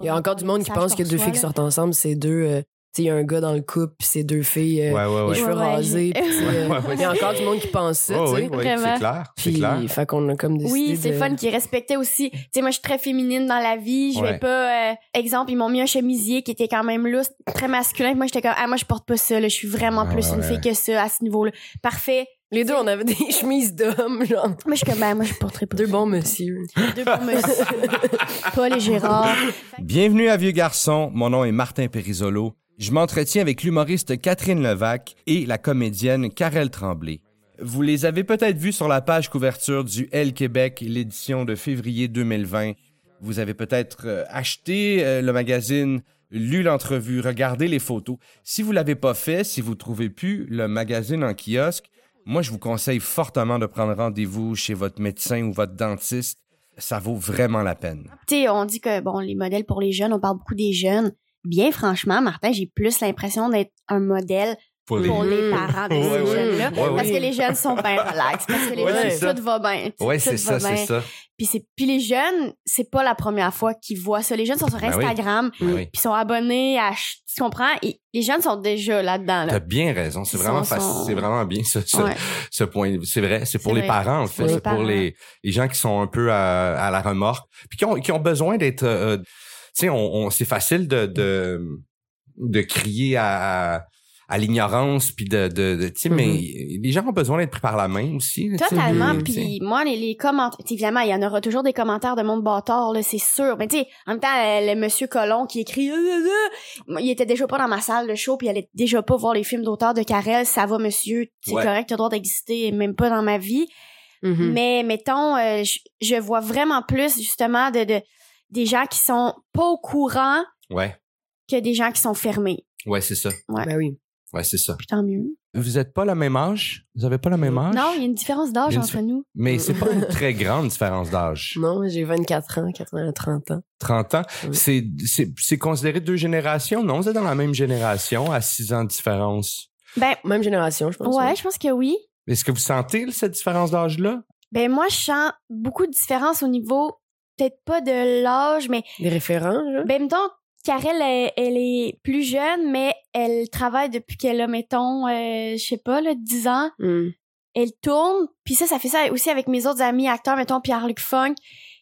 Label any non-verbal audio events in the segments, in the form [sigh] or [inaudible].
Il y a encore du monde qui pense que deux filles qui sortent ensemble, c'est deux. euh, tu sais, il y a un gars dans le couple, puis c'est deux filles, euh, Ouais, ouais, les cheveux rasés. [laughs] euh, Ouais, ouais, Il y a encore du monde qui pense ça, Ouais, tu sais. ouais, ouais, Vraiment. c'est clair. C'est Puis, clair. fait qu'on a comme Oui, c'est de- fun qui respectait aussi. Tu sais, moi, je suis très féminine dans la vie. Je vais pas, euh, exemple, ils m'ont mis un chemisier qui était quand même lousse, très masculin. Moi, j'étais comme, ah, moi, je porte pas ça, là. Je suis vraiment Ouais, plus ouais, une fille que ça, à ce niveau-là. Parfait. Les deux, on avait [laughs] des chemises d'hommes, genre. Moi, je suis comme, ben, moi, je porterai pas Deux bons messieurs. Deux bons monsieur. Paul et Gérard. Bienvenue à Vieux Garçon. Mon nom est Martin Perisolo. Je m'entretiens avec l'humoriste Catherine Levac et la comédienne Karel Tremblay. Vous les avez peut-être vus sur la page couverture du L Québec, l'édition de février 2020. Vous avez peut-être euh, acheté euh, le magazine, lu l'entrevue, regardé les photos. Si vous l'avez pas fait, si vous trouvez plus le magazine en kiosque, moi je vous conseille fortement de prendre rendez-vous chez votre médecin ou votre dentiste. Ça vaut vraiment la peine. tu sais, on dit que, bon, les modèles pour les jeunes, on parle beaucoup des jeunes. Bien franchement, Martin, j'ai plus l'impression d'être un modèle pour les, Mhm. parents de Ouais, ces ouais. jeunes-là. Ouais, ouais. parce que les jeunes sont bien relax. Parce que les Ouais, jeunes, tout va bien. tout c'est ça, c'est ça. Puis c'est puis les jeunes, c'est pas la première fois qu'ils voient ça. Les jeunes sont sur Ben oui. Instagram, Oui. puis sont abonnés à tu comprends? Et les jeunes sont déjà là-dedans T'as là. bien raison, c'est Ils vraiment sont- facile, sont- c'est vraiment bien ce, ce, Ouais. ce point. C'est vrai, c'est pour les vrai. parents en fait, c'est pour les, les gens qui sont un peu à, à la remorque, puis qui ont qui ont besoin d'être. euh, tu sais, on, on- c'est facile de de de crier à à, l'ignorance puis de de, de- tu sais, mais les gens ont besoin d'être pris par la main aussi. tu sais, Totalement. Puis moi, les, les commentaires, tu sais, évidemment, il y en aura toujours des commentaires de monde bâtard, là, c'est sûr. Mais tu sais, en même temps, euh, le monsieur Colomb qui écrit, Euh, euh, euh il était déjà pas dans ma salle de show, puis il allait déjà pas voir les films d'auteur de Carel. Ça va, monsieur, c'est Ouais. correct, t'as le droit d'exister, même pas dans ma vie. Mhm. Mais mettons, euh, je, je vois vraiment plus justement de, de des gens qui sont pas au courant Ouais, que des gens qui sont fermés. ouais, c'est ça. Ben oui. Ouais, c'est ça. Puis tant mieux. Vous êtes pas le même âge? Vous avez pas le même âge? Non, il y a une différence d'âge une entre nous. Mais c'est pas [laughs] une très grande différence d'âge. Non, j'ai 24 ans, 80 30 ans. 30 ans? Oui. C'est, c'est, c'est considéré deux générations? Non, vous êtes dans la même génération à 6 ans de différence. Ben, Même génération, je pense. ouais, je pense que oui. Est-ce que vous sentez cette différence d'âge-là? Ben moi, je sens beaucoup de différence au niveau, peut-être pas de l'âge, mais Des référents, là? ben mettons, Karel, elle, elle est plus jeune, mais elle travaille depuis qu'elle a, mettons, euh, je sais pas, là, 10 ans. Hmm. Elle tourne, puis ça, ça fait ça aussi avec mes autres amis acteurs, mettons Pierre-Luc Funk.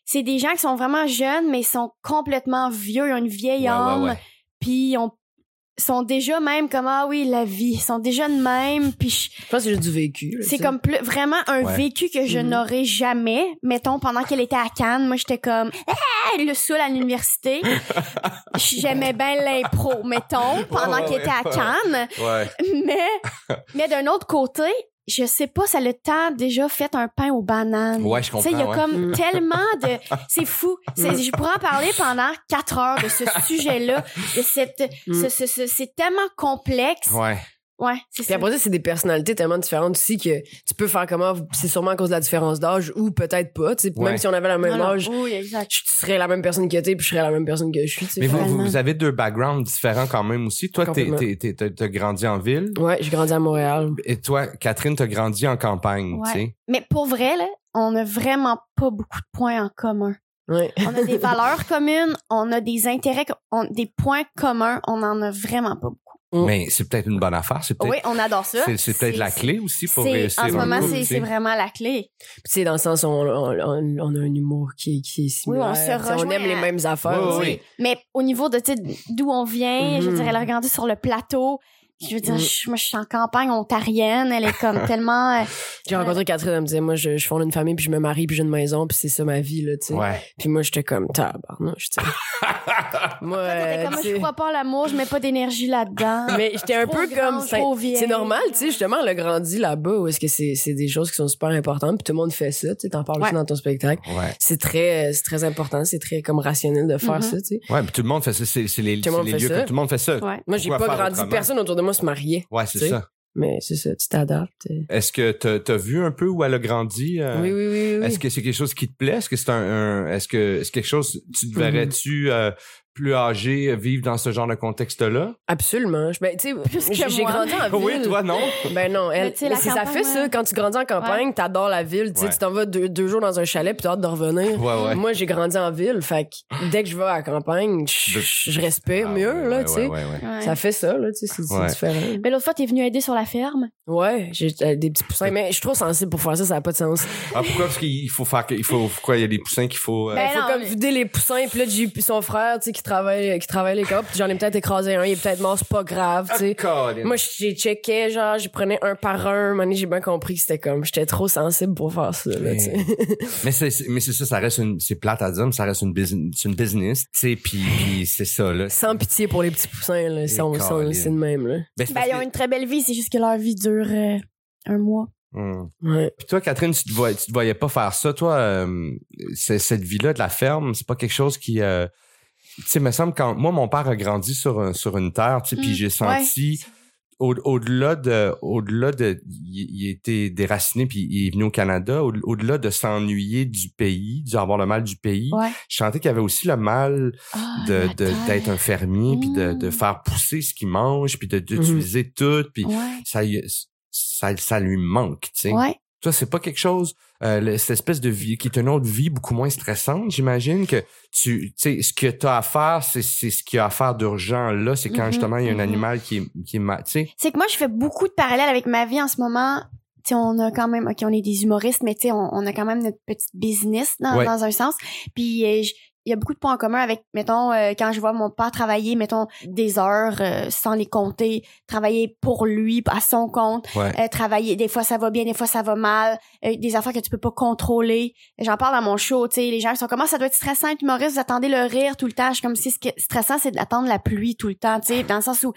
C'est des gens qui sont vraiment jeunes, mais ils sont complètement vieux, ils ont une vieille âme, puis ils ont sont déjà même comme ah oui la vie ils sont déjà de même puis je- Je pense que j'ai du vécu. c'est comme plus, vraiment un Ouais. vécu que je Mhm. n'aurais jamais. Mettons, pendant qu'elle était à Cannes, moi, j'étais comme, ah, le saoul à l'université. [laughs] J'aimais bien l'impro, mettons, pendant qu'elle était à. Cannes. Ouais. Mais, [laughs] mais d'un autre côté, je sais pas, ça le temps déjà fait un pain aux bananes. Ouais, je Tu sais, il y a comprends, ouais. comme Mm. tellement de, c'est fou. Je pourrais en parler pendant quatre heures de ce sujet-là, de cette, ce, ce- c'est tellement complexe. Ouais. Ouais, c'est Puis ça. après ça, c'est des personnalités tellement différentes aussi que tu peux faire comment, c'est sûrement à cause de la différence d'âge ou peut-être pas, tu sais. Ouais. Même si on avait le même âge, Oui, exact. je tu serais la même personne que t'es puis je serais la même personne que je suis, tu sais. Mais vous, vous, avez deux backgrounds différents quand même aussi. Toi, t'es, Complètement. t'es, t'es- t'as, t'as grandi en ville. Ouais, j'ai grandi à Montréal. Et toi, Catherine, t'as grandi en campagne, Ouais. tu sais. Mais pour vrai, là, on a vraiment pas beaucoup de points en commun. Ouais. On a des [laughs] valeurs communes, on a des intérêts, on- des points communs, on en a vraiment pas beaucoup. Mm. Mais c'est peut-être une bonne affaire. C'est peut-être, Oui, on adore ça. c'est, c'est peut-être la clé aussi pour c'est- réussir En ce moment, c'est c'est vraiment la clé. Puis, tu sais, dans le sens où on, on, on- on a un humour qui, qui est similaire. Oui, on se sais, On rejoint aime les mêmes affaires. Oui, oui. Mais au niveau de d'où on vient, je Mhm. dire, elle a grandi sur le plateau. Je veux dire, Mhm. je- moi, je suis en campagne ontarienne. Elle est comme [laughs] tellement. euh, J'ai rencontré Catherine, elle me disait, moi, je, je fonde une famille, puis je me marie, puis j'ai une maison, puis c'est ça ma vie, là, tu sais. Ouais. Puis moi, j'étais comme, tabarnouche, tu sais. [laughs] moi, euh, comme, je crois pas en l'amour, je mets pas d'énergie là-dedans. mais j'étais un peu grande, comme, c'est- normal, tu sais, justement, elle a grandi là-bas, où est-ce que c'est, c'est des choses qui sont super importantes, puis tout le monde fait ça, tu sais, t'en parles aussi dans ton spectacle. Ouais. C'est très, euh, c'est très important, c'est très comme rationnel de faire Mhm. ça, tu sais. Ouais, puis tout le monde fait ça. C'est, c'est les, Tout le monde c'est les fait lieux ça. que tout le monde fait ça. Ouais. Moi, j'ai pas grandi, personne autour de moi se mariait. Ouais, c'est ça. Mais c'est ça, tu t'adaptes. Est-ce que t'as, t'as vu un peu où elle a grandi? euh, Oui, oui, oui, oui. Est-ce que c'est quelque chose qui te plaît? Est-ce que c'est un, un- est-ce que c'est quelque chose, tu te Mhm. verrais-tu euh, plus âgés vivent dans ce genre de contexte-là? Absolument. Je- Ben, tu Plus sais, que j'ai grandi en ville. Oui, toi, non? Ben non, elle, Mais la ça fait ça. ouais. Quand tu grandis en campagne, t'adores la ville. Tu Ouais. t'en vas deux, deux jours dans un chalet puis t'as hâte de revenir. Ouais, ouais. Moi, j'ai grandi en ville. Fait que dès que je vais à la campagne, je, respire Ah, mieux, ouais, là, ouais, tu sais. ouais, ouais, ouais. Ouais. Ça fait ça, là, tu sais, c'est Ouais. différent. Mais l'autre fois, t'es venu aider sur la ferme? Ouais, j'ai euh, des petits poussins, mais je suis trop sensible pour faire ça, ça n'a pas de sens. Ah, pourquoi? Parce qu'il faut faire que, il faut, pourquoi il y a des poussins qu'il faut, euh, Ben, Il faut non, comme mais- vider les poussins, puis là, j'ai son frère, tu sais, qui travaille, qui travaille les corps, j'en ai peut-être écrasé un, il est peut-être mort, c'est pas grave, tu sais. Ah. Moi, j'ai checké, genre, j'y prenais un par un. Donné, j'ai bien compris que c'était comme, j'étais trop sensible pour faire ça, là, tu sais. Mais c'est, mais c'est ça, ça reste une, c'est plate à dire, mais ça reste une business, c'est une business, tu sais, puis, puis c'est ça, là. Sans pitié pour les petits poussins, là. Si on- si on- Colin. c'est de même, là. Ben, Ben, ils ont une très belle vie, c'est juste que leur vie dure euh, un mois. Hum. Ouais. Puis toi, Catherine, tu te, voyais, tu te voyais pas faire ça. Toi, euh, cette vie-là de la ferme, c'est pas quelque chose qui... euh, tu sais, me semble quand... Moi, mon père a grandi sur, un- sur une terre, tu sais, puis Mm, j'ai senti... Au, au-delà de... Au-delà de... Il, il était déraciné, puis il est venu au Canada. Au, au-delà de s'ennuyer du pays, d'avoir le mal du pays, Ouais. je sentais qu'il y avait aussi le mal Ah, de, d'être un fermier, puis de, de Mm. faire pousser ce qu'il mange, puis de, d'utiliser tout, puis Ouais. ça, ça, ça lui manque, tu sais. Ouais. Toi, c'est pas quelque chose, euh, cette espèce de vie qui est une autre vie beaucoup moins stressante, j'imagine que tu, tu sais, ce que t'as à faire, c'est, c'est ce qu'il y a à faire d'urgent là, c'est quand Mhm, justement il y a un mhm. animal qui est, qui est ma- tu sais. C'est que moi, je fais beaucoup de parallèles avec ma vie en ce moment. Tu sais, on a quand même, ok, on est des humoristes, mais tu sais, on, on a quand même notre petite business dans, Ouais. dans un sens. Puis euh, je- il y a beaucoup de points en commun avec, mettons, euh, quand je vois mon père travailler, mettons, des heures euh, sans les compter, travailler pour lui, à son compte, Ouais. euh, travailler, des fois ça va bien, des fois ça va mal, euh, des affaires que tu peux pas contrôler. J'en parle dans mon show, tu sais, les gens sont comment ça doit être stressant être humoriste, vous attendez le rire tout le temps. Je suis comme si ce qui est stressant, c'est d'attendre la pluie tout le temps, tu sais, dans le sens où,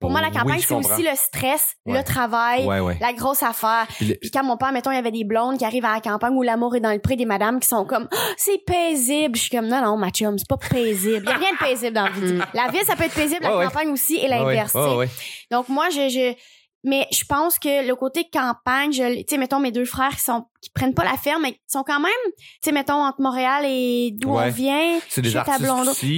pour moi, la campagne, c'est aussi le stress, Ouais. le travail, Ouais, ouais. la grosse affaire. Puis le- Puis quand mon père, mettons, il y avait des blondes qui arrivent à la campagne où l'amour est dans le pré des madames qui sont comme Ah, c'est paisible. Je suis comme non non ma chum, c'est pas paisible. Il y a rien de paisible dans la vie. La ville ça peut être paisible, la campagne aussi et l'inverse. Donc moi je je mais je pense que le côté campagne, je tu sais mettons mes deux frères qui sont qui prennent pas la ferme mais qui sont quand même tu sais mettons entre Montréal et d'où Ouais. on vient, C'est des chez artistes.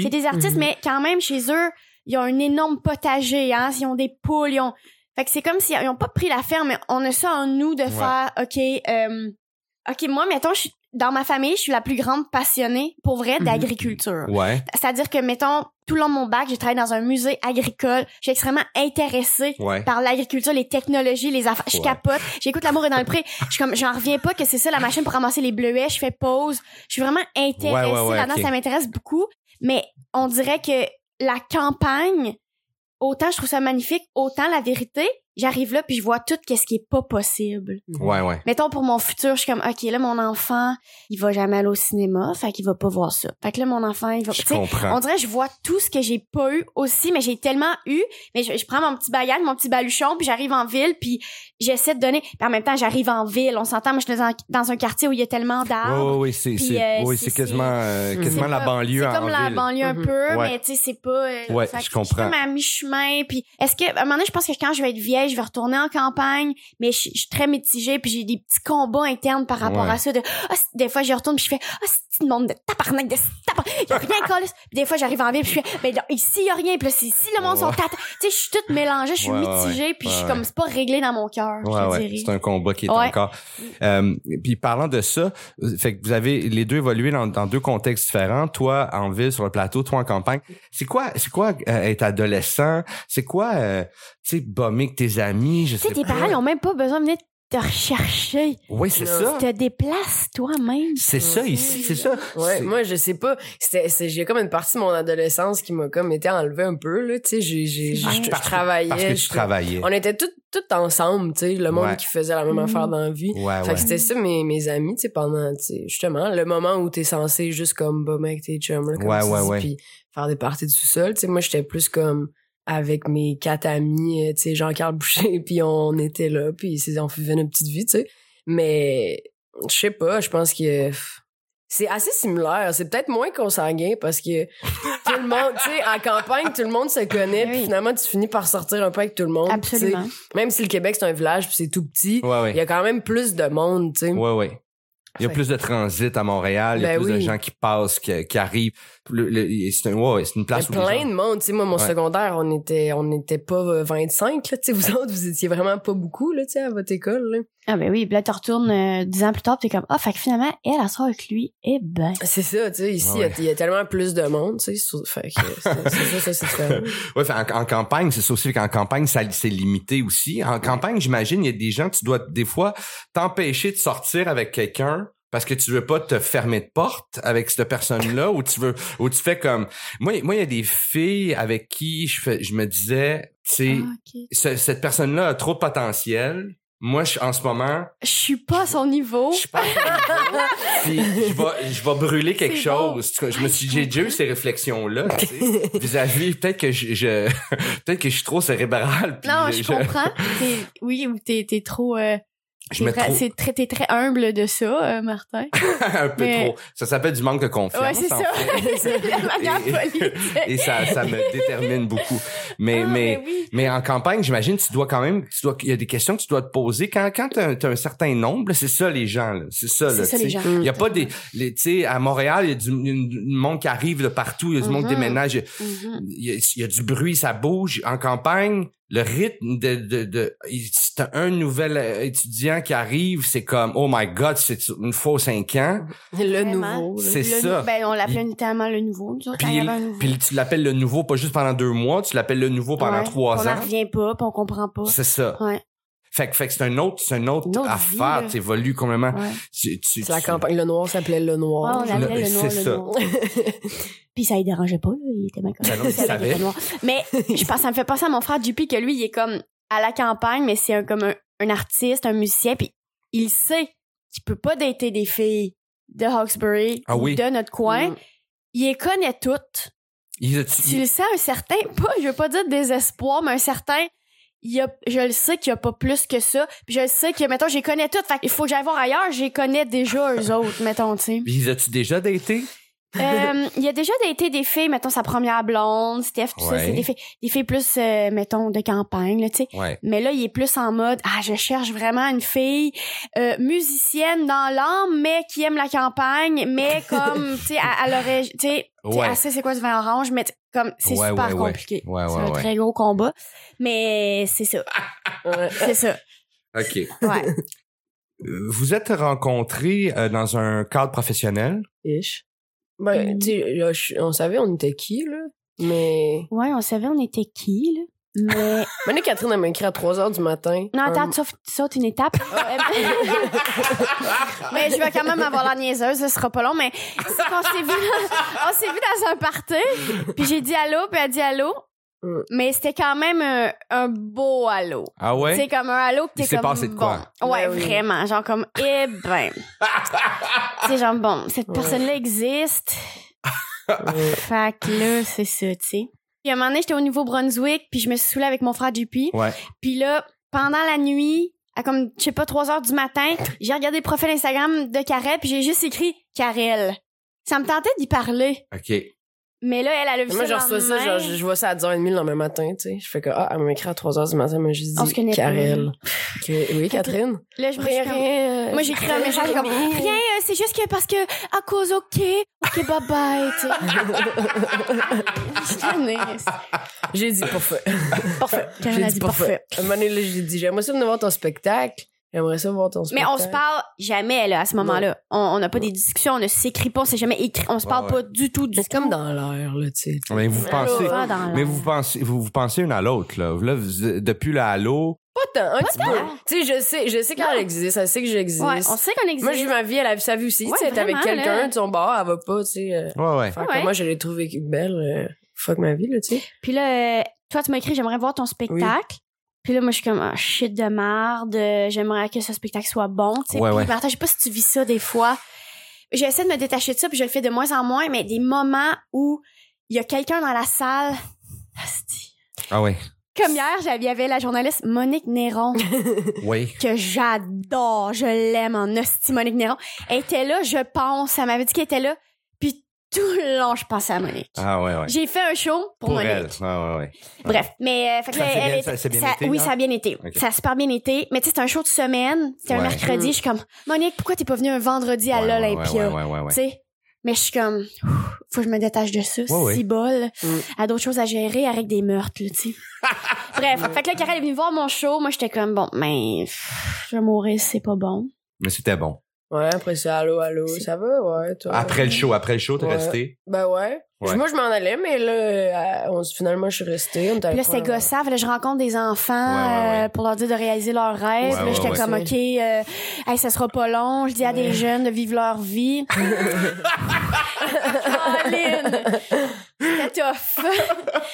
C'est des artistes Mhm. mais quand même chez eux, ils ont un énorme potager hein, ils ont des poules, ils ont fait que c'est comme s'ils ont pas pris la ferme, mais on a ça en nous de faire, OK, euh, OK, moi, mettons, je suis, dans ma famille, je suis la plus grande passionnée, pour vrai, Mhm. d'agriculture. Ouais, C'est-à-dire que, mettons, tout le long de mon bac, j'ai travaillé dans un musée agricole. Je suis extrêmement intéressée ouais. par l'agriculture, les technologies, les affaires. Je Ouais. capote. J'écoute L'amour est dans le pré. Je suis comme, j'en reviens pas que c'est ça la machine pour ramasser les bleuets. Je fais pause. Je suis vraiment intéressée Ouais, ouais, ouais, là-dedans. Ça m'intéresse beaucoup. Mais on dirait que la campagne, autant je trouve ça magnifique, autant la vérité, j'arrive là puis je vois tout qu'est-ce qui est pas possible. Ouais, ouais. Mettons pour mon futur, je suis comme OK, là mon enfant, il va jamais aller au cinéma, fait qu'il va pas voir ça. Fait que là mon enfant, il va Je comprends. on dirait je vois tout ce que j'ai pas eu aussi, mais j'ai tellement eu. Mais je, je prends mon petit bagage, mon petit baluchon, puis j'arrive en ville, puis j'essaie de donner. Puis en même temps, j'arrive en ville. On s'entend, moi, je suis dans, dans un quartier où il y a tellement d'arbres. ouais, ouais, c'est, euh, oui, c'est- quasiment, euh, quasiment la pas- banlieue C'est en comme la ville. banlieue un Mhm. peu, Ouais. mais tu sais, c'est pas. euh, Ouais, fait que je suis comprends. comme à mi-chemin. Puis est-ce que, à un moment donné, je pense que quand je vais être vieille, je vais retourner en campagne, mais je, je suis très mitigée, puis j'ai des petits combats internes par rapport Ouais. à ça. De, ah, des fois, j'y retourne, puis je fais, ah, c'est une monde de tabarnak, de tabarnak. Y a rien collé. Puis des fois, j'arrive en ville, puis je fais, ben ici, y a rien. Puis là, c'est ici, le monde sont. Tu sais, je suis toute mélangée, je suis Ouais, ouais, mitigée, puis je suis comme, c'est pas réglé dans mon cœur, Ouais. C'est un combat qui est encore. Euh, puis parlant de ça, fait que vous avez les deux évolué dans, dans deux contextes différents. Toi en ville sur le plateau, toi en campagne. C'est quoi, c'est quoi euh, être adolescent? C'est quoi, euh, tu sais, bomber avec tes amis Je Tu sais, sais tes pas. parents, ils ont même pas besoin de venir te rechercher. Oui, c'est ça. Tu te déplaces toi-même. C'est ça ici, c'est ça. Ouais, moi je sais pas, c'était c'est j'ai comme une partie de mon adolescence qui m'a comme été enlevée un peu là, tu sais, j'ai j'ai je, travaillais, parce que tu travaillais. On était tous tous ensemble, tu sais, le monde Ouais. qui faisait la même Mhm. affaire dans la vie. Ouais, Fait ouais. que c'était ça mes, mes amis, tu sais, pendant, tu sais, justement, le moment où t'es censé juste comme bah avec tes chums, là, comme Ouais, tu ouais, ouais. puis faire des parties de sous-sol, tu sais, moi j'étais plus comme avec mes quatre amis, euh, tu sais, Jean-Carl Boucher, [laughs] puis on était là, puis on vivait notre petite vie, tu sais. Mais je sais pas, je pense que c'est assez similaire. C'est peut-être moins consanguin parce que [laughs] tout le monde, tu sais, en campagne, tout le monde se connaît, puis finalement tu finis par sortir un peu avec tout le monde. Absolument. Même si le Québec c'est un village, puis c'est tout petit, Ouais, il y ouais. a quand même plus de monde, tu sais. Ouais, ouais. Il y a Fait- plus de transit à Montréal, il y a Ben plus de gens qui passent, qui, qui arrivent. Le- le- c'est un- c'est une Il y a place les plein gens- de monde, tu sais, moi, mon Ouais. secondaire, on était, on n'était pas euh, 25, là, tu sais, vous autres, vous étiez vraiment pas beaucoup, là, tu sais, à votre école, là. Ah ben oui, puis là, tu retournes euh, dix ans plus tard, puis t'es comme, ah, fait que finalement, elle, elle sort avec lui, eh ben. C'est ça, tu sais, ici, il Ouais. y a- il y, a tellement plus de monde, tu sais, fait que c'est c'est ça, ça, c'est. [laughs] Ouais, fait, en, en campagne, c'est ça aussi qu'en campagne, ça c'est limité aussi. En campagne, j'imagine, il y a des gens, tu dois des fois t'empêcher de sortir avec quelqu'un parce que tu veux pas te fermer de porte avec cette personne-là ou tu veux ou tu fais comme moi moi il y a des filles avec qui je fais je me disais tu sais Ah, ce- cette personne-là a trop de potentiel. Moi je, en ce moment, Je suis pas à son niveau. je suis pas puis je vais je vais brûler quelque bon. chose. Je me suis j'ai déjà eu ces réflexions là [laughs] vis-à-vis peut-être que je, je- [laughs] peut-être que je suis trop cérébral Non, je comprends. T'es- oui, ou t'es, t'es trop, euh, t'es, me très, c'est très, t'es très humble de ça, euh, Martin. [laughs] un peu Mais- trop. Ça s'appelle du manque de confiance. Ouais, c'est ça. [laughs] c'est la manière Et- ça, ça me détermine beaucoup. Mais, Ah, mais, oui. mais en campagne, j'imagine, tu dois quand même, tu dois, il y a des questions que tu dois te poser. Quand, quand t'as, un- certain nombre, c'est ça les gens. C'est ça, là. C'est ça, tu les sais. gens. Il y a pas des, tu sais, à Montréal, il y a du, du- monde qui arrive de partout, il y a du monde qui Mhm. déménage, il y a- Mhm. il y, a, il y a du bruit, ça bouge. En campagne, le rythme de, de, de si t'as un nouvel euh, étudiant qui arrive, c'est comme, oh my god, c'est une fois aux cinq ans. Le nouveau. C'est ça. Ben, on l'appelait littéralement le nouveau, Puis, puis tu l'appelles le nouveau, pas juste pendant deux mois, tu l'appelles le nouveau pendant Ouais. trois on n'en ans. revient pas, puis on comprend pas. C'est ça. Ouais, Fait que, fait que c'est un autre, c'est un autre, Une autre affaire, vie, là. t'évolues complètement. ouais. Tu, tu, C'est la tu- campagne. Le noir s'appelait le noir. Ouais, on l'appelait Le- le noir, c'est le ça. noir. [laughs] Puis ça, il dérangeait pas, là. Il était bien Ben il Ça, savait. était noir. Mais je pense, ça me fait penser à mon frère JP que lui, il est comme à la campagne, mais c'est un, comme un, un artiste, un musicien, puis il sait qu'il peut pas dater des filles de Hawkesbury Ah oui. de notre coin. Mm. Il les connaît toutes. il a- Tu le sais, un certain, [laughs] pas, je veux pas dire désespoir, mais un certain, il y a, je le sais qu'il y a pas plus que ça. Puis je le sais que, mettons, les connais toutes. Fait qu'il faut que j'aille voir ailleurs, les connais déjà, eux [laughs] autres, mettons, tu sais. Puis, as-tu déjà daté? Euh, il y a déjà été des filles, mettons, sa première blonde, Steph, tout ça, c'est des filles, des filles plus, euh, mettons, de campagne, là, tu sais. Ouais. Mais là, il est plus en mode, ah, je cherche vraiment une fille euh, musicienne dans l'âme, mais qui aime la campagne, mais [laughs] comme, tu sais, elle, elle aurait, tu sais, Ouais. elle sait c'est quoi du vin orange, mais comme, c'est Ouais, super ouais, ouais. compliqué. Ouais, c'est ouais, un ouais. très gros combat. Mais c'est ça, [laughs] c'est ça. OK. Ouais. Euh, Vous êtes rencontrés euh, dans un cadre professionnel? Ish. Ben, Mm. tu sais, là, je- on savait on était qui, là. Mais. Ouais, on savait on était qui, là. Mais, [laughs] Maintenant, Catherine, elle m'a écrit à 3 h du matin. non, attends, Un- tu sautes- une étape. [laughs] [laughs] mais je vais quand même avoir la niaiseuse, ce sera pas long, mais s'est vu, on s'est vu dans un party, puis j'ai dit allô, puis elle a dit allô. Mm. Mais c'était quand même un, un beau allô. Ah ouais? C'est comme un allô que t'es comme passé de quoi? bon. Ouais, Ben oui. vraiment. Genre comme, eh ben. c'est genre, bon, cette Ouais. personne-là existe. Fait que là, c'est ça, tu sais. Puis à un moment donné, j'étais au Nouveau-Brunswick, puis je me suis saoulée avec mon frère JP. Ouais. Puis là, pendant la nuit, à comme, je sais pas, 3 heures du matin, j'ai regardé le profil Instagram de Karel, puis j'ai juste écrit Karel. Ça me tentait d'y parler. OK. Mais là, elle, a vu Moi, je reçois le ça, genre, je je vois ça à 10h30 le lendemain matin, tu sais. Je fais que, ah, elle m'a écrit à 3h du matin, se connaît pas. Karel. Que- oui, Catherine. Là, je me Rien, rien. euh, Moi, j'ai écrit un message comme rien, euh, c'est juste que parce que à cause OK, OK bye bye, tu sais. [laughs] Je. J'ai dit parfait. Parfait. Karen J'ai a dit parfait. À un moment donné, là, j'ai dit, j'aimerais ça venir voir ton spectacle. J'aimerais ça voir ton Mais spectacle. on se parle jamais là à ce moment-là. On n'a pas des discussions, on ne s'écrit pas, on s'est jamais écrit, on se parle ouais. pas du tout du C'est comme dans l'air, là, tu sais. Mais vous pensez, Pas mais vous pensez, vous, vous pensez une à l'autre, là. Là, vous- depuis le halo, Pas tant, un petit tant. peu. Tu sais, je sais, je sais qu'elle existe, elle sait que j'existe. Ouais, on sait qu'on existe. Moi, j'ai vu ma vie, elle a vu sa vie aussi. Ouais, tu sais, avec quelqu'un, son bar, elle va pas, tu sais. euh, ouais, ouais. faire Ouais. que moi, je l'ai trouvée belle. euh, fuck ma vie, là, tu sais. Puis là, euh, toi, tu m'as écrit, j'aimerais voir ton spectacle. Puis là, moi, je suis comme, ah, shit de merde, euh, j'aimerais que ce spectacle soit bon, tu sais. Ouais, ouais. Je sais pas si tu vis ça des fois. J'essaie de me détacher de ça, puis je le fais de moins en moins, mais des moments où il y a quelqu'un dans la salle. Asti. Ah ouais. Comme hier, j'avais- il y avait la journaliste Monique Néron, [laughs] Oui. que j'adore, je l'aime en hostie, Monique Néron. Elle était là, je pense, elle m'avait dit qu'elle était là. Tout le long, je pensais à Monique. Ah ouais, ouais. J'ai fait un show pour, Pour Monique. elle. Ouais, ouais, ouais. Bref, mais euh, fait que Ça là, s'est elle bien- est- ça s'est bien ça- été, Oui, ça a bien été. Ça a super bien été. Mais tu sais, c'est un show de semaine. C'était un mercredi. Je suis comme, Monique, pourquoi t'es pas venue un vendredi à Ouais, ouais, l'Olympia? Ouais, ouais, ouais, ouais. Tu sais? Mais je suis comme, faut que je me détache de ça. Ouais, ouais. Si bol. Mm. À d'autres choses à gérer avec des meurtres, là, tu sais. [laughs] Bref, fait que là, Karel est venue voir mon show. Moi, j'étais comme, bon, mais pff, je vais mourir, c'est pas bon. Mais c'était bon. Ouais, après ça, allô, allô, ça va, ouais, toi. Après le show, après le show, t'es Ouais. resté? Ben ouais. Ouais. Moi, je m'en allais, mais là, euh, on, finalement, je suis restée. On Puis là, c'était. Fait là, je rencontre des enfants Ouais, ouais, ouais. euh, pour leur dire de réaliser leurs rêves. Là, ouais, j'étais ouais. comme, OK, euh, hey, ça sera pas long. Je dis à des jeunes de vivre leur vie. [laughs] Caroline! C'était tough.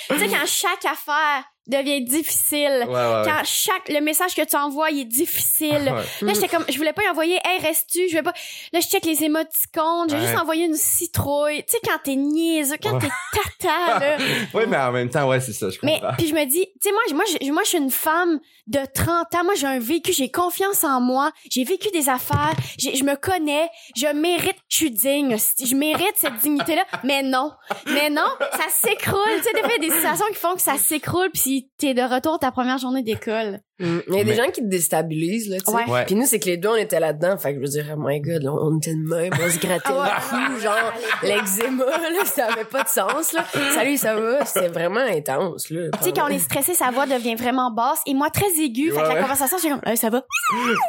tu sais, quand chaque affaire devient difficile, Ouais, ouais, ouais. quand chaque, le message que tu envoies, il est difficile. [laughs] Là, j'étais comme, je voulais pas y envoyer, hey, restes-tu? Je voulais pas. Là, je check les émoticônes. J'ai juste envoyé une citrouille. Tu sais, quand t'es niaiseux, quand t'es tata, [laughs] là. Oui, mais en même temps, ouais, c'est ça, je Mais comprends. puis je me dis, tu sais moi je- moi je, moi je suis une femme de 30 ans, moi j'ai un vécu, j'ai confiance en moi, j'ai vécu des affaires, je me connais, je mérite, je suis digne, je mérite cette dignité là, mais non. Mais non, ça s'écroule, tu sais des fois des situations qui font que ça s'écroule puis t'es de retour ta première journée d'école. Mm. Il y a des gens qui te déstabilisent, là, tu sais. Ouais. Ouais. Puis nous, c'est que les deux, on était là-dedans. Fait que je veux dire, oh my god, là, on était de même, on se grattait Ah ouais. le cou, genre, l'eczéma, là, ça avait pas de sens, là. Salut, ça va? C'était vraiment intense, là. Tu sais quand on est stressé, sa voix devient vraiment basse et moi très aiguë, fait que Ouais, la ouais. conversation j'ai comme Hey, ça va?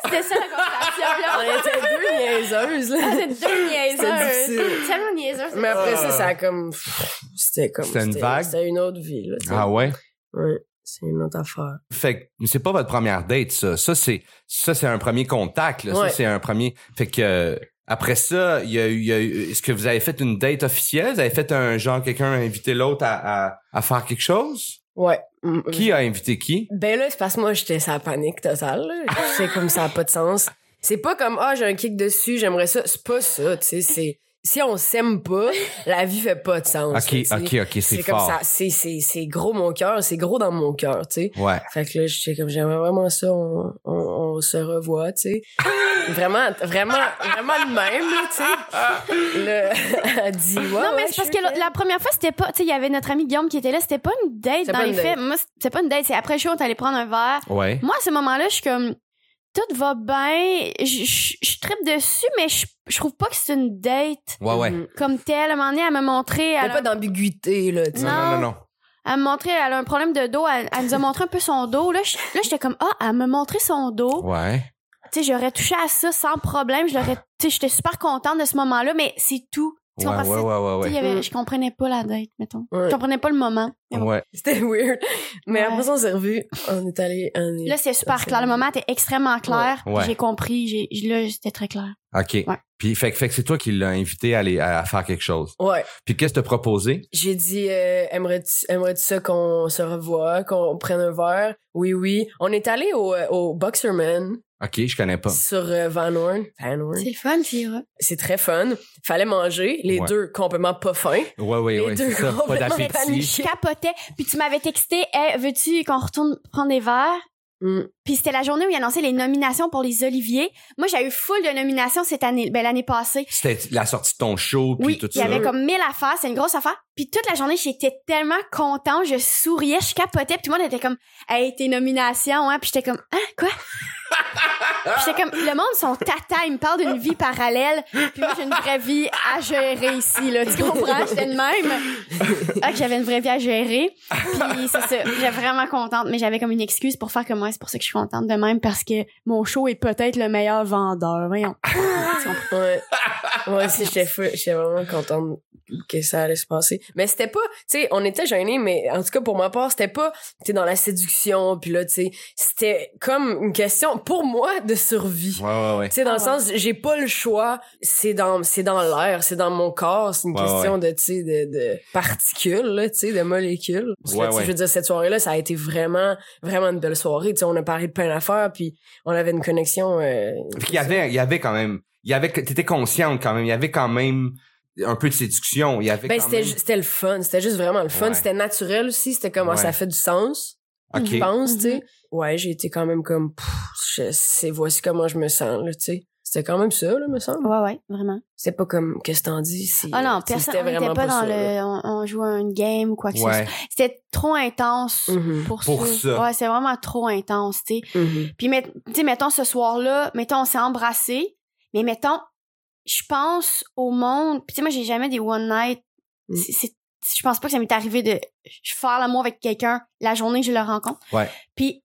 C'était ça la conversation On là. était deux niaiseuses, là. C'est deux niaiseuses. Tellement niaiseuses. Mais après ça, ça a comme, c'était comme, C'était une vague? C'était une autre vie, là. Ah ouais? Ouais. C'est une autre affaire. Fait que c'est pas votre première date, ça. Ça, c'est, ça, c'est un premier contact, là. Ouais. Ça, c'est un premier. Fait que, après ça, il y a y a est-ce que vous avez fait une date officielle? Vous avez fait un genre, quelqu'un a invité l'autre à, à, à faire quelque chose? Ouais. Qui a invité qui? Ben là, c'est parce que moi, j'étais sa panique totale. C'est comme ça a pas de sens. C'est pas comme, ah, j'ai un kick dessus, j'aimerais ça. C'est pas ça, tu sais. C'est, si on s'aime pas, [laughs] la vie fait pas de sens. Ok, là, sais. ok, ok, c'est C'est comme fort. ça. C'est, c'est, c'est gros mon cœur. C'est gros dans mon cœur, tu sais. Ouais. Fait que là, j'étais comme, j'aimerais vraiment ça, on, on, on se revoit, tu sais. [laughs] vraiment, vraiment, vraiment le même, là, tu sais. Là, [laughs] elle dit, ouais. non, mais ouais, c'est parce je que la, la première fois, c'était pas, tu sais, il y avait notre ami Guillaume qui était là, c'était pas une date dans pas les une faits. date. Moi, c'est pas une date, c'est après le show, on est allé prendre un verre. Ouais. Moi, à ce moment-là, je suis comme, tout va bien, je, je, je trippe dessus, mais je, je trouve pas que c'est une date Ouais, ouais. Mhm. comme telle. À un moment donné, elle m'a montré, Il y a elle, pas d'ambiguïté, là, tu sais. Non, non, non, non. elle m'a montré, elle a un problème de dos, elle, elle nous a montré un peu son dos. Là, j'étais comme, ah, elle m'a montré son dos. Ouais. Tu sais, j'aurais touché à ça sans problème. Je l'aurais, tu sais, j'étais super contente de ce moment-là, mais c'est tout. Tu Ouais, ouais, ouais, ouais, y avait- je comprenais pas la date, mettons. Ouais. Je comprenais pas le moment. Ouais. [laughs] C'était weird. Mais Ouais. après ça, on s'est revus. On est allé. on est- Là, c'est super clair. Le moment était extrêmement clair. J'ai compris. Là, c'était très clair. OK. Ouais. Puis, fait, que- fait que c'est toi qui l'as invité à aller, à faire quelque chose. Ouais. Puis, qu'est-ce que t'as proposé? J'ai dit, euh, aimerais-tu aimerais-tu ça qu'on se revoie, qu'on prenne un verre? Oui, oui. On est allé au, euh, au Boxerman OK, je connais pas. sur euh, Van Horn. Van Horn. C'est le fun, Fira. C'est très fun. Fallait manger. Les Ouais. deux complètement pas fins. Ouais, ouais, Les ouais, deux ça. Pas complètement Je d'appétit. capotais. Puis tu m'avais texté, hey, veux-tu qu'on retourne prendre des verres? Mm. Puis c'était la journée où il annonçait les nominations pour les Oliviers. Moi, j'ai eu full de nominations cette année, ben l'année passée. C'était la sortie de ton show, puis Oui, tout il y ça. avait comme mille affaires, c'est une grosse affaire. Puis toute la journée, j'étais tellement contente, je souriais, je capotais, puis tout le monde était comme "Hey, tes nominations hein." Puis j'étais comme "Hein, quoi J'étais comme le monde sont tata, ils me parlent d'une vie parallèle, puis moi j'ai une vraie vie à gérer ici là, tu comprends? J'étais de même. Ah, j'avais une vraie vie à gérer. Puis c'est ça, j'étais vraiment contente, mais j'avais comme une excuse pour faire comme moi, c'est pour ça que je suis contente de même parce que mon show est peut-être le meilleur vendeur. Voyons. [laughs] Ouais. Fou- j'étais vraiment contente que ça allait se passer. Mais c'était pas, tu sais, on était gênés, mais en tout cas, pour ma part, c'était pas, tu dans la séduction, puis là, tu sais, c'était comme une question, pour moi, de survie. Ouais, ouais, ouais. Tu sais, dans Ah le sens, j'ai pas le choix. C'est dans, c'est dans l'air, c'est dans mon corps. C'est une Ouais, question de, tu sais, de, de particules, là, tu sais, de molécules. Parce que. Je veux dire, cette soirée-là, ça a été vraiment, vraiment une belle soirée. Tu sais, on a parlé de plein d'affaires, puis on avait une connexion. Euh, il y avait, il y avait quand même, il y avait, t'étais consciente quand même, il y avait quand même un peu de séduction, il y avait ben, c'était, même... ju- c'était le fun. C'était juste vraiment le fun. Ouais. C'était naturel aussi. C'était comme, ah, Ouais. ça fait du sens. OK. Je pense, tu sais. Mhm. Ouais, j'ai été quand même comme, pff, je sais, voici comment je me sens, là, tu sais. C'était quand même ça, là, me semble. Ouais, ouais, vraiment. C'est pas comme, qu'est-ce que t'en dis? si- Ah non, personne, c'était on n'était vraiment pas dans ça, le, on, on jouait à une game ou quoi que ce Ouais. soit. C'était trop intense Mhm. pour, Pour ça. Ouais, c'est vraiment trop intense, tu sais. Mhm. Puis, tu sais, mettons, ce soir-là, mettons, on s'est embrassés, mais mettons, je pense au monde, puis tu sais, moi, j'ai jamais des one night. Mm. C'est- Je pense pas que ça m'est arrivé de faire l'amour avec quelqu'un la journée que je le rencontre. Ouais. Puis,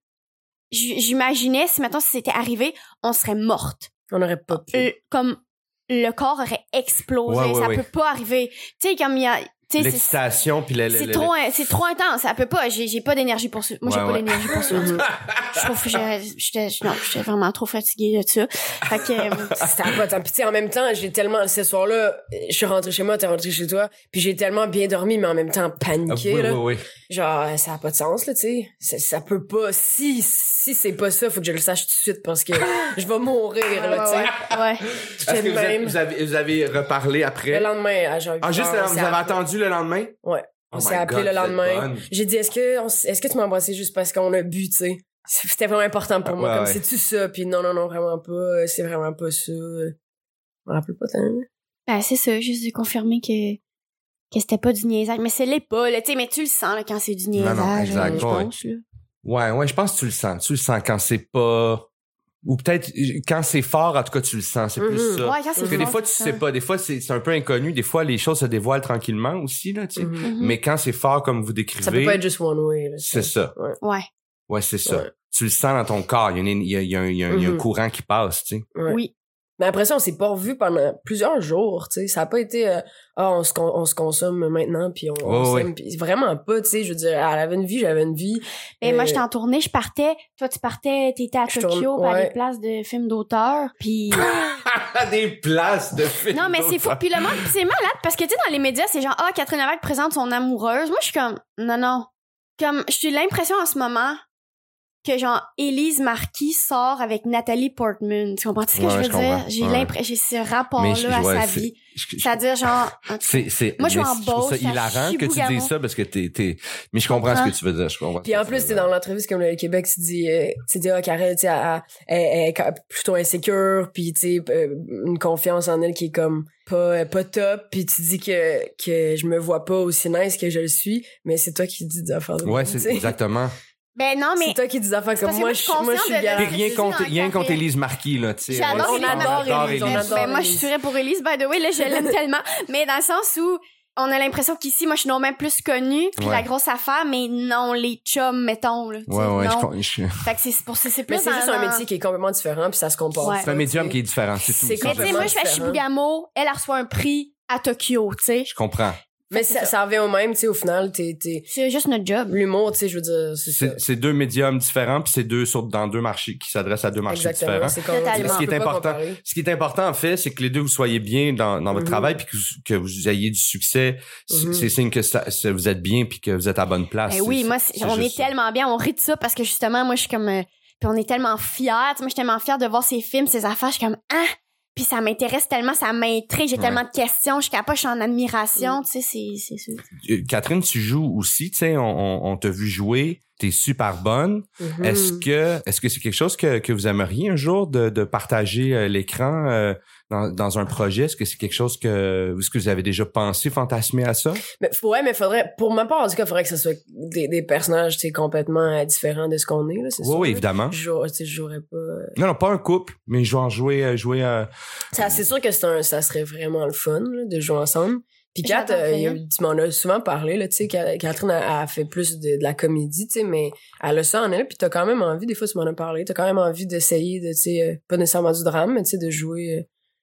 j'imaginais, si mettons, si c'était arrivé, on serait morte. On aurait pas pu. Euh, comme le corps aurait explosé. Ouais, ouais, ça peut pas arriver. Tu sais, comme il y a. L'excitation, puis le, le- c'est le- trop, c'est trop intense. Ça peut pas. J'ai, j'ai pas d'énergie pour ça. Moi, j'ai Ouais, pas ouais. d'énergie pour ça. [laughs] Je trouve que j'étais, non, j'étais vraiment trop fatiguée de ça. Fait que, euh, [laughs] C'était pas tant. Puis tu sais, en même temps, j'ai tellement, ce soir-là, je suis rentrée chez moi, t'es rentrée chez toi, puis j'ai tellement bien dormi, mais en même temps Ah, paniqué, oui, là. oui, oui. Genre, ça a pas de sens, là, tu sais. Ça, ça peut pas. Si, si c'est pas ça, faut que je le sache tout de suite parce que [laughs] je vais mourir, là, tu sais. ouais. Est-ce que de vous avez, même. vous, avez, vous avez reparlé après? Le lendemain, à genre. ah, juste, vous avez attendu le lendemain? Ouais. On Oh s'est appelé God, le lendemain. J'ai dit, est-ce que, on est-ce que tu m'as embrassé juste parce qu'on a bu, tu sais? C'était vraiment important pour Ah, moi. ouais, comme, ouais. c'est-tu ça? Puis non, non, non, vraiment pas. euh, C'est vraiment pas ça. Je me rappelle pas tant. Ben, c'est ça. Juste de confirmer que, que c'était pas du niaisage. Mais c'est pas, là. Tu sais, mais tu le sens, là, quand c'est du Non, niaisage. non, là, exact, je ouais. pense, là. Ouais, ouais, je pense que tu le sens. Tu le sens quand c'est pas... Ou peut-être quand c'est fort, en tout cas, tu le sens. C'est plus Mhm. ça. Ouais, quand c'est Parce que des fois, tu sais pas. Des fois, c'est c'est un peu inconnu. Des fois, les choses se dévoilent tranquillement aussi, là, tu sais. Mhm. Mhm. Mais quand c'est fort, comme vous décrivez... Ça peut pas être juste one way. là, C'est ça. Ouais. Ouais. Ouais, c'est ça. Ouais. Tu le sens dans ton corps. Il y a, une- il y a- il y a un, il y a un- il y a un courant qui passe, tu sais. Ouais. Oui. Mais après ça, on s'est pas revus pendant plusieurs jours, tu sais. Ça a pas été, euh, ah, on se, con- on se consomme maintenant, puis on, s'aime. Vraiment pas, tu sais. Je veux dire, elle avait une vie, j'avais une vie. Et moi, Euh, j'étais en tournée, je partais. Toi, tu partais, t'étais à Tokyo, tourne- par ouais. des places de films d'auteur. Puis. [laughs] Des places de films. non, mais c'est fou. Puis le monde, c'est malade parce que, tu sais, dans les médias, c'est genre, ah, Catherine Levac présente son amoureuse. Moi, je suis comme, non, non. Comme, j'ai l'impression en ce moment que, genre, Élise Marquis sort avec Nathalie Portman. Tu comprends ce que Ouais, je veux je dire? J'ai Ouais. l'impression, j'ai ce rapport-là à ouais, sa vie. C'est-à-dire, genre, C'est, c'est, Moi, je suis en ça hilarant que tu dises ça parce que t'es, t'es, mais je comprends ce que tu veux dire, je comprends. Puis en plus, t'es dans l'entrevue, c'est comme le Québec, tu dis, euh, tu dis, ah, Karel, tu sais, plutôt insécure, puis tu sais, euh, une confiance en elle qui est comme pas, pas top, puis tu dis que, que je me vois pas aussi nice que je le suis, mais c'est toi qui dis de Ouais, c'est exactement. Ben non, mais C'est toi qui dis des affaires comme moi, je je suis, suis moi, je suis galère. Puis rien je contre, rien contre. Élise Marquis, là, tu sais. J'adore on adore. Élise, on Ben, ben, moi, je suis pour Élise, by the way, là, je l'aime [laughs] tellement. Mais dans le sens où, on a l'impression qu'ici, moi, je suis non même plus connue, puis Ouais. la grosse affaire, mais non, les chums, mettons, là. Ouais, ouais, je, non. com- je- Fait que c'est pour ça, c'est plus Mais c'est juste un métier qui est complètement différent, puis ça se comporte. Ouais. c'est un médium qui est différent, c'est tout. Mais tu sais, moi, je fais à elle, elle reçoit un prix à Tokyo, tu sais. Je comprends. Mais c'est ça, ça. ça revient au même, tu sais, au final, t'es, C'est juste notre job. l'humour, tu sais, je veux dire, c'est ça. C'est, c'est deux médiums différents, puis c'est deux sur, dans deux marchés qui s'adressent à deux marchés Exactement. différents. Totalement. Ce qui est important, ce qui est important en fait, c'est que les deux vous soyez bien dans, dans votre Mhm. travail, puis que vous, que vous ayez du succès. C'est- Mhm. C'est signe que ça, vous êtes bien, puis que vous êtes à bonne place. Ben oui, moi, on est ça. tellement bien, on rit de ça parce que justement, moi, je suis comme, euh, puis on est tellement fiers, tu sais, moi, je suis tellement fière de voir ces films, ces affaires, je suis comme, ah! Puis ça m'intéresse tellement, ça m'intrigue, j'ai Ouais. tellement de questions, je suis capable, je suis en admiration, Mm. tu sais, c'est, c'est ça. Euh, Catherine, tu joues aussi, tu sais, on, on, on t'a vu jouer, t'es super bonne. Mhm. Est-ce que est-ce que c'est quelque chose que, que vous aimeriez un jour de, de partager euh, l'écran euh, dans, dans un projet? Est-ce que c'est quelque chose que est-ce que vous avez déjà pensé, fantasmé à ça? Mais, ouais, mais faudrait, pour ma part, en tout cas, faudrait que ce soit des, des personnages, tu sais, complètement euh, différents de ce qu'on est, là, c'est Oui, sûr. oui, évidemment. Je jouerais, tu sais, je jouerais pas. euh. Non, non, pas un couple, mais jouer jouer euh, jouer euh, Ça, c'est sûr que c'est un, ça serait vraiment le fun, là, de jouer ensemble. Puis Kat, euh, tu m'en as souvent parlé, là, tu sais, Ca- Catherine a, a fait plus de, de la comédie, tu sais, mais elle a ça en elle, puis t'as quand même envie, des fois tu m'en as parlé, t'as quand même envie d'essayer de, tu sais, pas nécessairement du drame, mais tu sais, de jouer euh,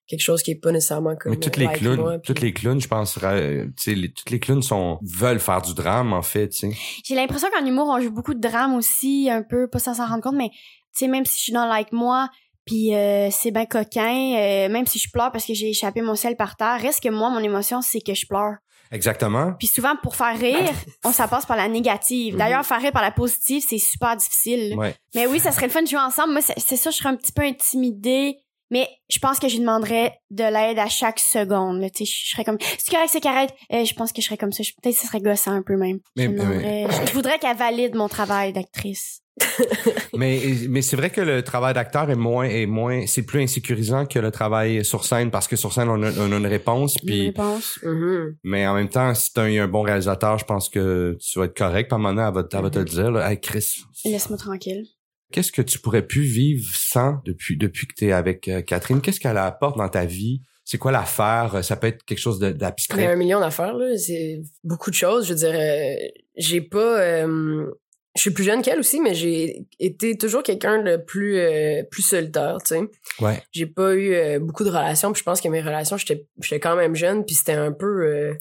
quelque chose qui est pas nécessairement comme mais toutes euh, les like clowns, moi, puis- toutes les clowns, je pense tu sais toutes les clowns sont veulent faire du drame en fait, tu sais. J'ai l'impression qu'en humour, on joue beaucoup de drame aussi, un peu, pas sans s'en rendre compte, mais, tu sais, même si je suis dans Like Moi, puis euh, c'est bien coquin, euh, même si je pleure parce que j'ai échappé mon sel par terre, reste que moi, mon émotion, c'est que je pleure. Exactement. Puis souvent, pour faire rire, [laughs] on ça passe par la négative. Mhm. D'ailleurs, faire rire par la positive, c'est super difficile. Ouais. Mais oui, ça serait le fun de jouer ensemble. Moi, c'est c'est sûr, je serais un petit peu intimidée. Mais je pense que je lui demanderais de l'aide à chaque seconde. Tu sais, je serais comme, c'est correct, c'est correct. Euh, je pense que je serais comme ça. Je- Peut-être que ce serait gossant un peu même. Je, Mais- lui mais- demanderais- je- je voudrais qu'elle valide mon travail d'actrice. [laughs] mais mais c'est vrai que le travail d'acteur est moins est moins c'est plus insécurisant que le travail sur scène parce que sur scène on a, on a une réponse puis Une réponse. Mhm. mais en même temps si t'as un, un bon réalisateur je pense que tu vas être correct par moment elle va, elle va te le dire là, hey Chris Laisse-moi tranquille. Qu'est-ce que tu pourrais plus vivre sans depuis depuis que t'es avec euh, Catherine? Qu'est-ce qu'elle apporte dans ta vie? C'est quoi l'affaire? Ça peut être quelque chose de- Il y a d'abstrait un million d'affaires, là. C'est beaucoup de choses. Je veux dire, euh, j'ai pas... euh, je suis plus jeune qu'elle aussi, mais j'ai été toujours quelqu'un de plus euh, plus solitaire, tu sais. ouais J'ai pas eu euh, beaucoup de relations, puis je pense que mes relations, j'étais j'étais quand même jeune, puis c'était un peu... euh,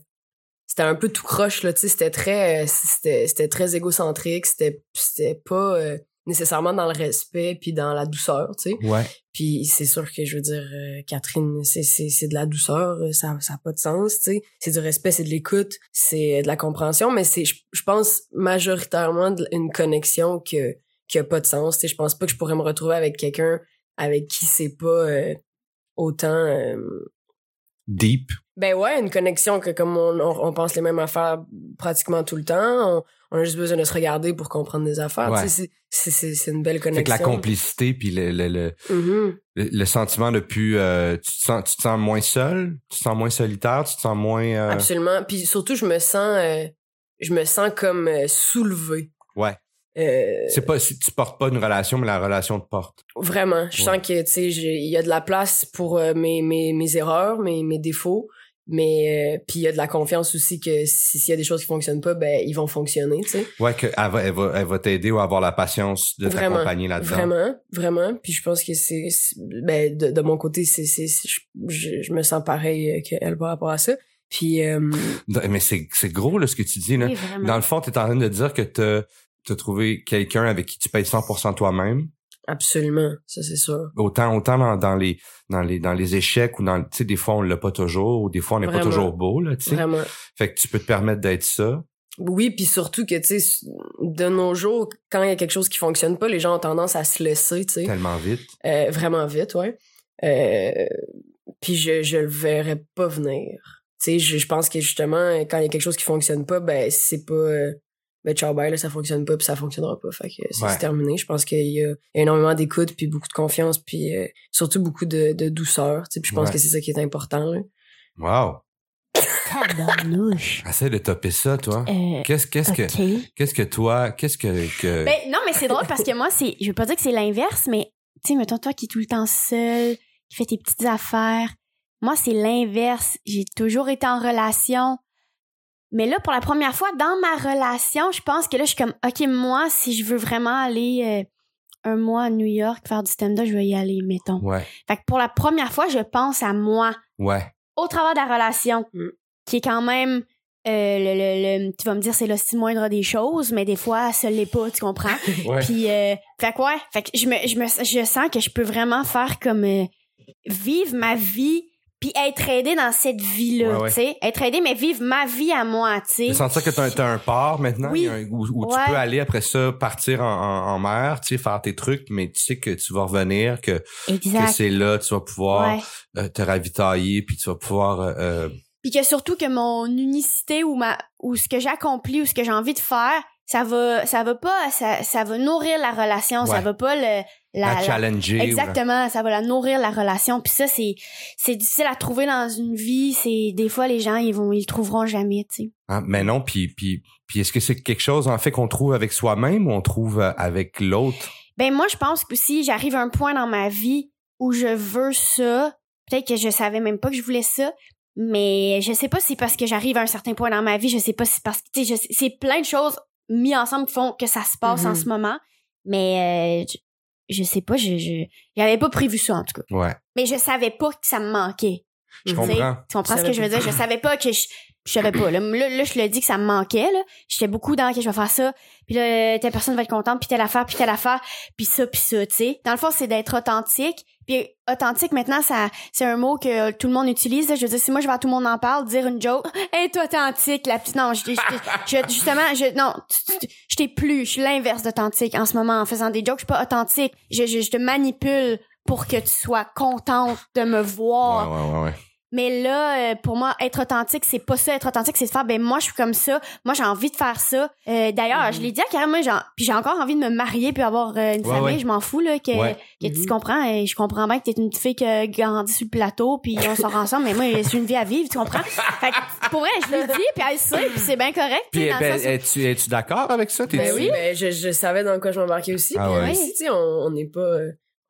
c'était un peu tout croche, là, tu sais. C'était très... c'était c'était très égocentrique. C'était c'était pas... nécessairement dans le respect puis dans la douceur, tu sais. ouais Puis c'est sûr que je veux dire euh, Catherine, c'est c'est c'est de la douceur, euh, ça ça a pas de sens, tu sais. C'est du respect, c'est de l'écoute, c'est de la compréhension, mais c'est je je pense majoritairement de- une connexion que qui a pas de sens, tu sais. Je pense pas que je pourrais me retrouver avec quelqu'un avec qui c'est pas euh, autant euh, deep ben ouais, une connexion que comme on, on, on pense les mêmes affaires pratiquement tout le temps, on, on a juste besoin de se regarder pour comprendre des affaires. Ouais. Tu sais, c'est- une belle fait connexion. que la complicité puis le, le, le, Mhm. le, le sentiment de plus euh, tu te sens tu te sens moins seul tu te sens moins solitaire tu te sens moins euh, Absolument. Puis surtout, je me sens, euh, je me sens comme soulevée. ouais c'est pas si tu portes pas une relation mais la relation te porte vraiment. Je Ouais. sens que tu sais, il y a de la place pour mes, mes mes erreurs, mes mes défauts. Mais euh, puis il y a de la confiance aussi que si- s'il y a des choses qui fonctionnent pas, ben ils vont fonctionner, tu sais. ouais que elle va elle va, elle va t'aider ou avoir la patience de t'accompagner là-dedans Vraiment, vraiment. Puis je pense que c'est, ben de, de mon côté, c'est c'est je, je, je me sens pareil euh, qu'elle par rapport à ça. Puis euh, [laughs] mais c'est c'est gros là ce que tu dis là Oui, dans le fond t'es en train de dire que t'as t'as trouvé quelqu'un avec qui tu payes 100% toi-même absolument, ça c'est sûr. autant autant dans, dans les dans les dans les échecs ou dans tu sais des fois on l'a pas toujours ou des fois on n'est pas toujours beau là tu sais Vraiment. fait que tu peux te permettre d'être ça Oui, puis surtout que, tu sais, de nos jours, quand il y a quelque chose qui fonctionne pas, les gens ont tendance à se laisser, tu sais, tellement vite Euh, vraiment vite, ouais. Euh, puis je, je le verrais pas venir. Tu sais, je, je pense que justement, quand il y a quelque chose qui fonctionne pas, ben c'est pas... ben ciao, bye, là, ça fonctionne pas, puis ça fonctionnera pas. Fait que c'est Ouais. terminé. Je pense qu'il y a énormément d'écoute, puis beaucoup de confiance, puis euh, surtout beaucoup de, de douceur, tu sais, puis je pense Ouais. que c'est ça qui est important, là. wow Tabarnouche. [laughs] essaie de topper ça toi Euh, qu'est-ce qu'est-ce que. Qu'est-ce que toi, qu'est-ce que, que... Ben, non, mais c'est drôle parce que moi, c'est, je veux pas dire que c'est l'inverse, mais, tu sais, mettons, toi qui es tout le temps seul, qui fais tes petites affaires. Moi, c'est l'inverse. J'ai toujours été en relation. Mais là, pour la première fois, dans ma relation, je pense que là, je suis comme, OK, moi, si je veux vraiment aller euh, un mois à New York faire du stand-up, je vais y aller, mettons. ouais, Fait que pour la première fois, je pense à moi ouais, au travers de la relation, Mm. qui est quand même, euh, le, le- le- tu vas me dire, c'est le si moindre des choses, mais des fois, ça l'est pas, tu comprends? [laughs] ouais. Puis, euh, fait que ouais, fait que je me, je me, je sens que je peux vraiment faire comme euh, vivre ma vie, puis être aidé dans cette vie-là, Ouais, ouais. tu sais, être aidé, mais vivre ma vie à moi, tu sais. sentir que t'as, t'as un port maintenant, Oui. un- où, où Ouais. tu peux aller après ça partir en, en, en mer, tu sais, faire tes trucs, mais tu sais que tu vas revenir, que, que c'est là, tu vas pouvoir euh, te ravitailler, puis tu vas pouvoir... euh, euh, Puis que surtout que mon unicité ou ma ou ce que j'accomplis ou ce que j'ai envie de faire, ça va ça va pas ça, ça va nourrir la relation, ça va pas le la, la, challenger. la- Exactement, ça va la nourrir la relation. Puis ça c'est c'est difficile à trouver dans une vie, c'est des fois les gens ils vont ils le trouveront jamais, tu sais. Hein, mais non, puis, puis, puis est-ce que c'est quelque chose, en fait, qu'on trouve avec soi-même ou on trouve euh, avec l'autre? Ben moi je pense que si j'arrive à un point dans ma vie où je veux ça, peut-être que je savais même pas que je voulais ça, mais je sais pas si c'est parce que j'arrive à un certain point dans ma vie, je sais pas si c'est parce que c'est plein de choses mis ensemble qui font que ça se passe en Mhm. ce moment, mais euh, je, je sais pas, je je j'avais pas prévu ça en tout cas. Ouais, Mais je savais pas que ça me manquait. je comprends. Tu comprends ce que je veux dire? Je savais pas que je, je savais pas. Là, là, là, je le dis que ça me manquait, là. J'étais beaucoup dans, que je vais faire ça. Puis là, telle personne va être contente, puis telle affaire, puis telle affaire, puis ça, puis ça, tu sais. Dans le fond, c'est d'être authentique. Puis authentique, maintenant, ça, c'est un mot que tout le monde utilise. Je veux dire, si moi, je vais tout le monde en parle, dire une joke, hey, toi, authentique, la petite, non, je, je, je- justement, je, non, je t'ai plus, je suis l'inverse d'authentique en ce moment, en faisant des jokes, je suis pas authentique. Je, je, je te manipule pour que tu sois contente de me voir ouais, ouais, ouais. Mais là, euh, pour moi, être authentique, c'est pas ça. Être authentique, c'est de faire, ben moi, je suis comme ça. Moi, j'ai envie de faire ça. Euh, D'ailleurs, Mhm. je l'ai dit à Karen, moi, genre, puis j'ai encore envie de me marier puis avoir euh, une Ouais, famille. ouais. Je m'en fous là que, Ouais. que tu Mhm. comprends. Et je comprends bien que t'es une petite fille qui a grandi sur le plateau puis on sort ensemble. Mais moi, j'ai une vie à vivre, tu comprends? Fait que, pour vrai, je l'ai dit puis elle le sait puis c'est bien correct. tu Puis, ben, où- es-tu, es-tu d'accord avec ça? Ben oui, ben je, je savais dans quoi je m'embarquais aussi. Ah puis ouais. aussi, tu sais, on on n'est pas...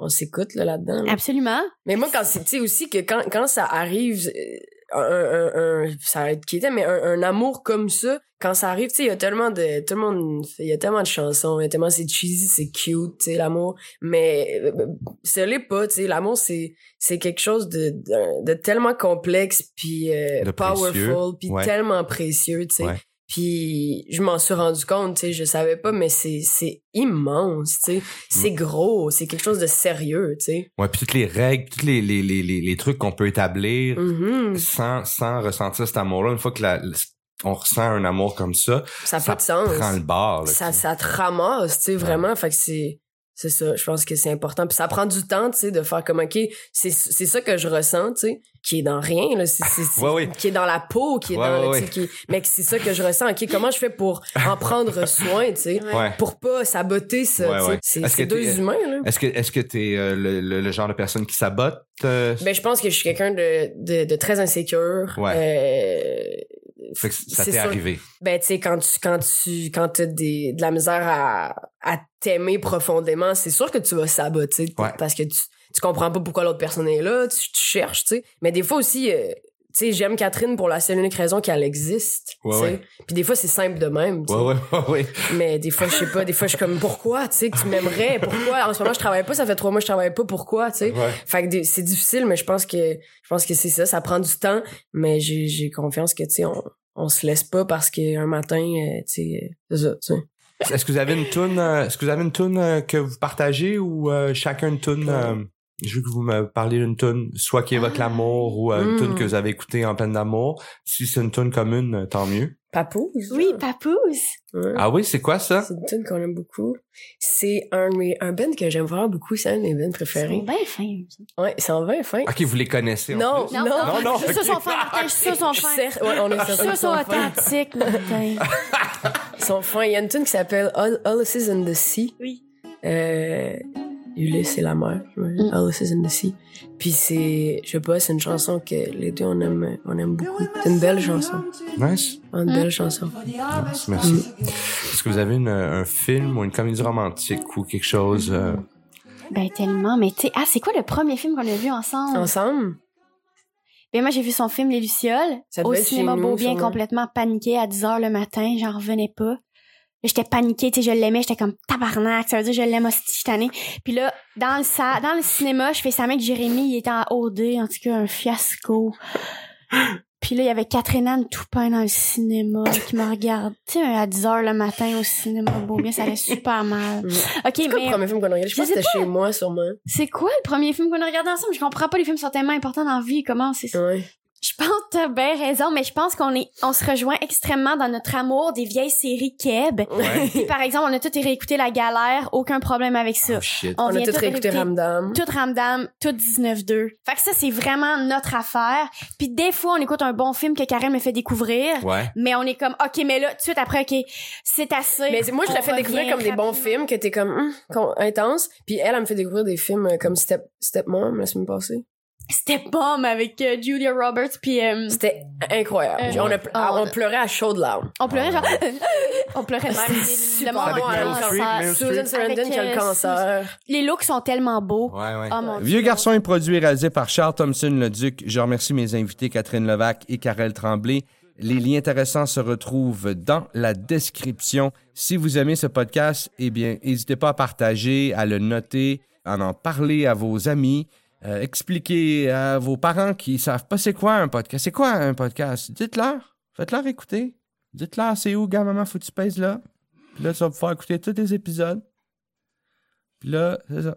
euh, on s'écoute là, là-dedans. là. Absolument. Mais moi, quand c'est, tu sais, aussi que quand, quand ça arrive, euh, un, un, un- ça va être quitté, mais un, un amour comme ça, quand ça arrive, tu sais, il y a tellement de, tout le monde, il y a tellement de chansons, il y a tellement, c'est cheesy, c'est cute, tu sais, l'amour. Mais, euh, ce l'est pas, tu sais, l'amour, c'est, c'est quelque chose de, de, de tellement complexe, puis euh, De précieux. powerful, puis Ouais. tellement précieux, tu sais. Ouais. Puis je m'en suis rendu compte, tu sais, je savais pas, mais c'est c'est immense, tu sais, Mm. c'est gros, c'est quelque chose de sérieux, tu sais. Ouais, puis toutes les règles, tous les, les, les, les, les trucs qu'on peut établir Mhm. sans, sans ressentir cet amour-là, une fois que la, on ressent un amour comme ça, Ça pas de sens. prend le bord. là, Ça ça te ramasse, tu sais, vraiment, fait que c'est c'est ça, je pense que c'est important. Puis ça prend du temps, tu sais, de faire comme, OK, c'est c'est ça que je ressens, tu sais, qui est dans rien, là, c'est, c'est, c'est- [laughs] Ouais, ouais. qui est dans la peau, qui est Ouais, dans, le- ouais, tu sais, qui- mais que c'est ça que je ressens, OK, comment je fais pour en prendre soin, tu sais, Ouais. pour pas saboter ça. C'est, Est-ce c'est que deux humains, là. Est-ce que est-ce que t'es euh, le, le, le genre de personne qui sabote euh, Ben, je pense que je suis quelqu'un de, de, de très insécure. Euh, fait que ça c'est t'est sûr. arrivé Ben, tu sais, quand tu, quand tu, quand t'as des, de la misère à, à t'aimer profondément, c'est sûr que tu vas saboter. Ouais. Parce que tu, tu comprends pas pourquoi l'autre personne est là, tu, tu cherches, tu sais. Mais des fois aussi, euh, tu sais, j'aime Catherine pour la seule et unique raison qu'elle existe, Ouais, tu sais. ouais. Puis des fois, c'est simple de même, tu. Ouais, ouais, ouais, ouais. Mais des fois, je sais pas, des fois, je suis comme, pourquoi, tu sais, que tu m'aimerais? Pourquoi? En ce moment, je travaille pas, ça fait trois mois que je travaille pas, pourquoi, tu sais? Ouais. Fait que c'est difficile, mais je pense que je pense que c'est ça. Ça prend du temps, mais j'ai j'ai confiance que tu sais on on se laisse pas parce qu'un matin, euh, tu sais, euh, c'est ça. Tu sais. Est-ce que vous avez une tune est-ce que vous avez une tune euh, que vous partagez ou euh, chacun une tune euh, je veux que vous me parliez d'une tune soit qui évoque l'amour ou euh, une Mm. tune que vous avez écoutée en peine d'amour. Si c'est une tune commune, euh, tant mieux. Papouze. Oui, papouze. Ouais. Ah oui, c'est quoi ça C'est une tune qu'on aime beaucoup. C'est un un band que j'aime vraiment beaucoup, c'est un de mes bands préférés. C'est bien fin. ça. Ouais, c'est en vrai fin. OK, vous les connaissez en Non, plus? Non, Non, non, non, je suis ok. sûre sont fins, Martin, je suis sûre sont fins. ouais, on est qu'ils sont authentiques, [laughs] sont fins. Il y a une tune qui s'appelle All, Ulysses in the Sea. Oui. Euh, Ulysse et la mer. ouais. Mm. Ulysses in the Sea. Puis c'est, je sais pas, c'est une chanson que les deux on aime, on aime beaucoup. C'est une belle chanson. Nice. Une Mm. belle chanson. Nice, merci. Est-ce que vous avez une, un film ou une comédie romantique ou quelque chose euh, Ben tellement, mais tu sais, ah, c'est quoi le premier film qu'on a vu ensemble? Ensemble? Ben moi, j'ai vu son film Les Lucioles. Ça Au cinéma Beaubien, sûrement. complètement paniqué à 10 heures le matin. J'en revenais pas. J'étais paniquée, tu sais, je l'aimais, j'étais comme tabarnak, ça veut dire je l'aime aussi, tannée. Puis là, dans le, sa- dans le cinéma, je fais ça avec Jérémy, il était en OD, en tout cas, un fiasco. Puis là, il y avait Catherine Anne Toupin dans le cinéma qui me regarde, tu sais, à 10 heures le matin au cinéma Beaubien, ça allait super mal. Mm. OK, C'est quoi le mais premier film qu'on a regardé? Je Je pense que c'était chez moi, sûrement. c'est quoi le premier film qu'on a regardé ensemble? Je comprends pas, les films sont tellement importants dans la vie, comment c'est ça? Ouais. Je pense que t'as bien raison, mais je pense qu'on est, on se rejoint extrêmement dans notre amour des vieilles séries Keb. Ouais. Puis, par exemple, on a tout réécouté La Galère, aucun problème avec ça. Oh shit. On a vient tout tout réécouté Ramdam. Tout Ramdam, tout 19-2. Fait que ça, c'est vraiment notre affaire. Puis des fois, on écoute un bon film que Karen me fait découvrir. Ouais. Mais on est comme, OK, mais là, tout de suite après, OK, c'est assez. Mais moi, je la fais découvrir comme des bons films que t'es comme hum, intense. Puis elle, elle me fait découvrir des films comme Step Step Mom la semaine passée. C'était bombe avec euh, Julia Roberts, puis euh, C'était incroyable. Euh, on, a, on pleurait à chaudes larmes. on pleurait genre... [laughs] on pleurait même. Le monde Avec a cancer. Susan Sarandon qui a le cancer. Les looks sont tellement beaux. Ouais, ouais. Oh mon Vieux Dieu. garçon est produit et réalisé par Charles Thompson Leduc. Je remercie mes invités Catherine Levac et Karel Tremblay. Les liens intéressants se retrouvent dans la description. Si vous aimez ce podcast, eh bien, n'hésitez pas à partager, à le noter, à en parler à vos amis, euh, expliquer à vos parents qui savent pas c'est quoi un podcast. C'est quoi un podcast? Dites-leur. Faites-leur écouter. Dites-leur c'est où, gars, maman, faut que tu là? Puis là, tu vas pouvoir écouter tous les épisodes. Puis là, c'est ça.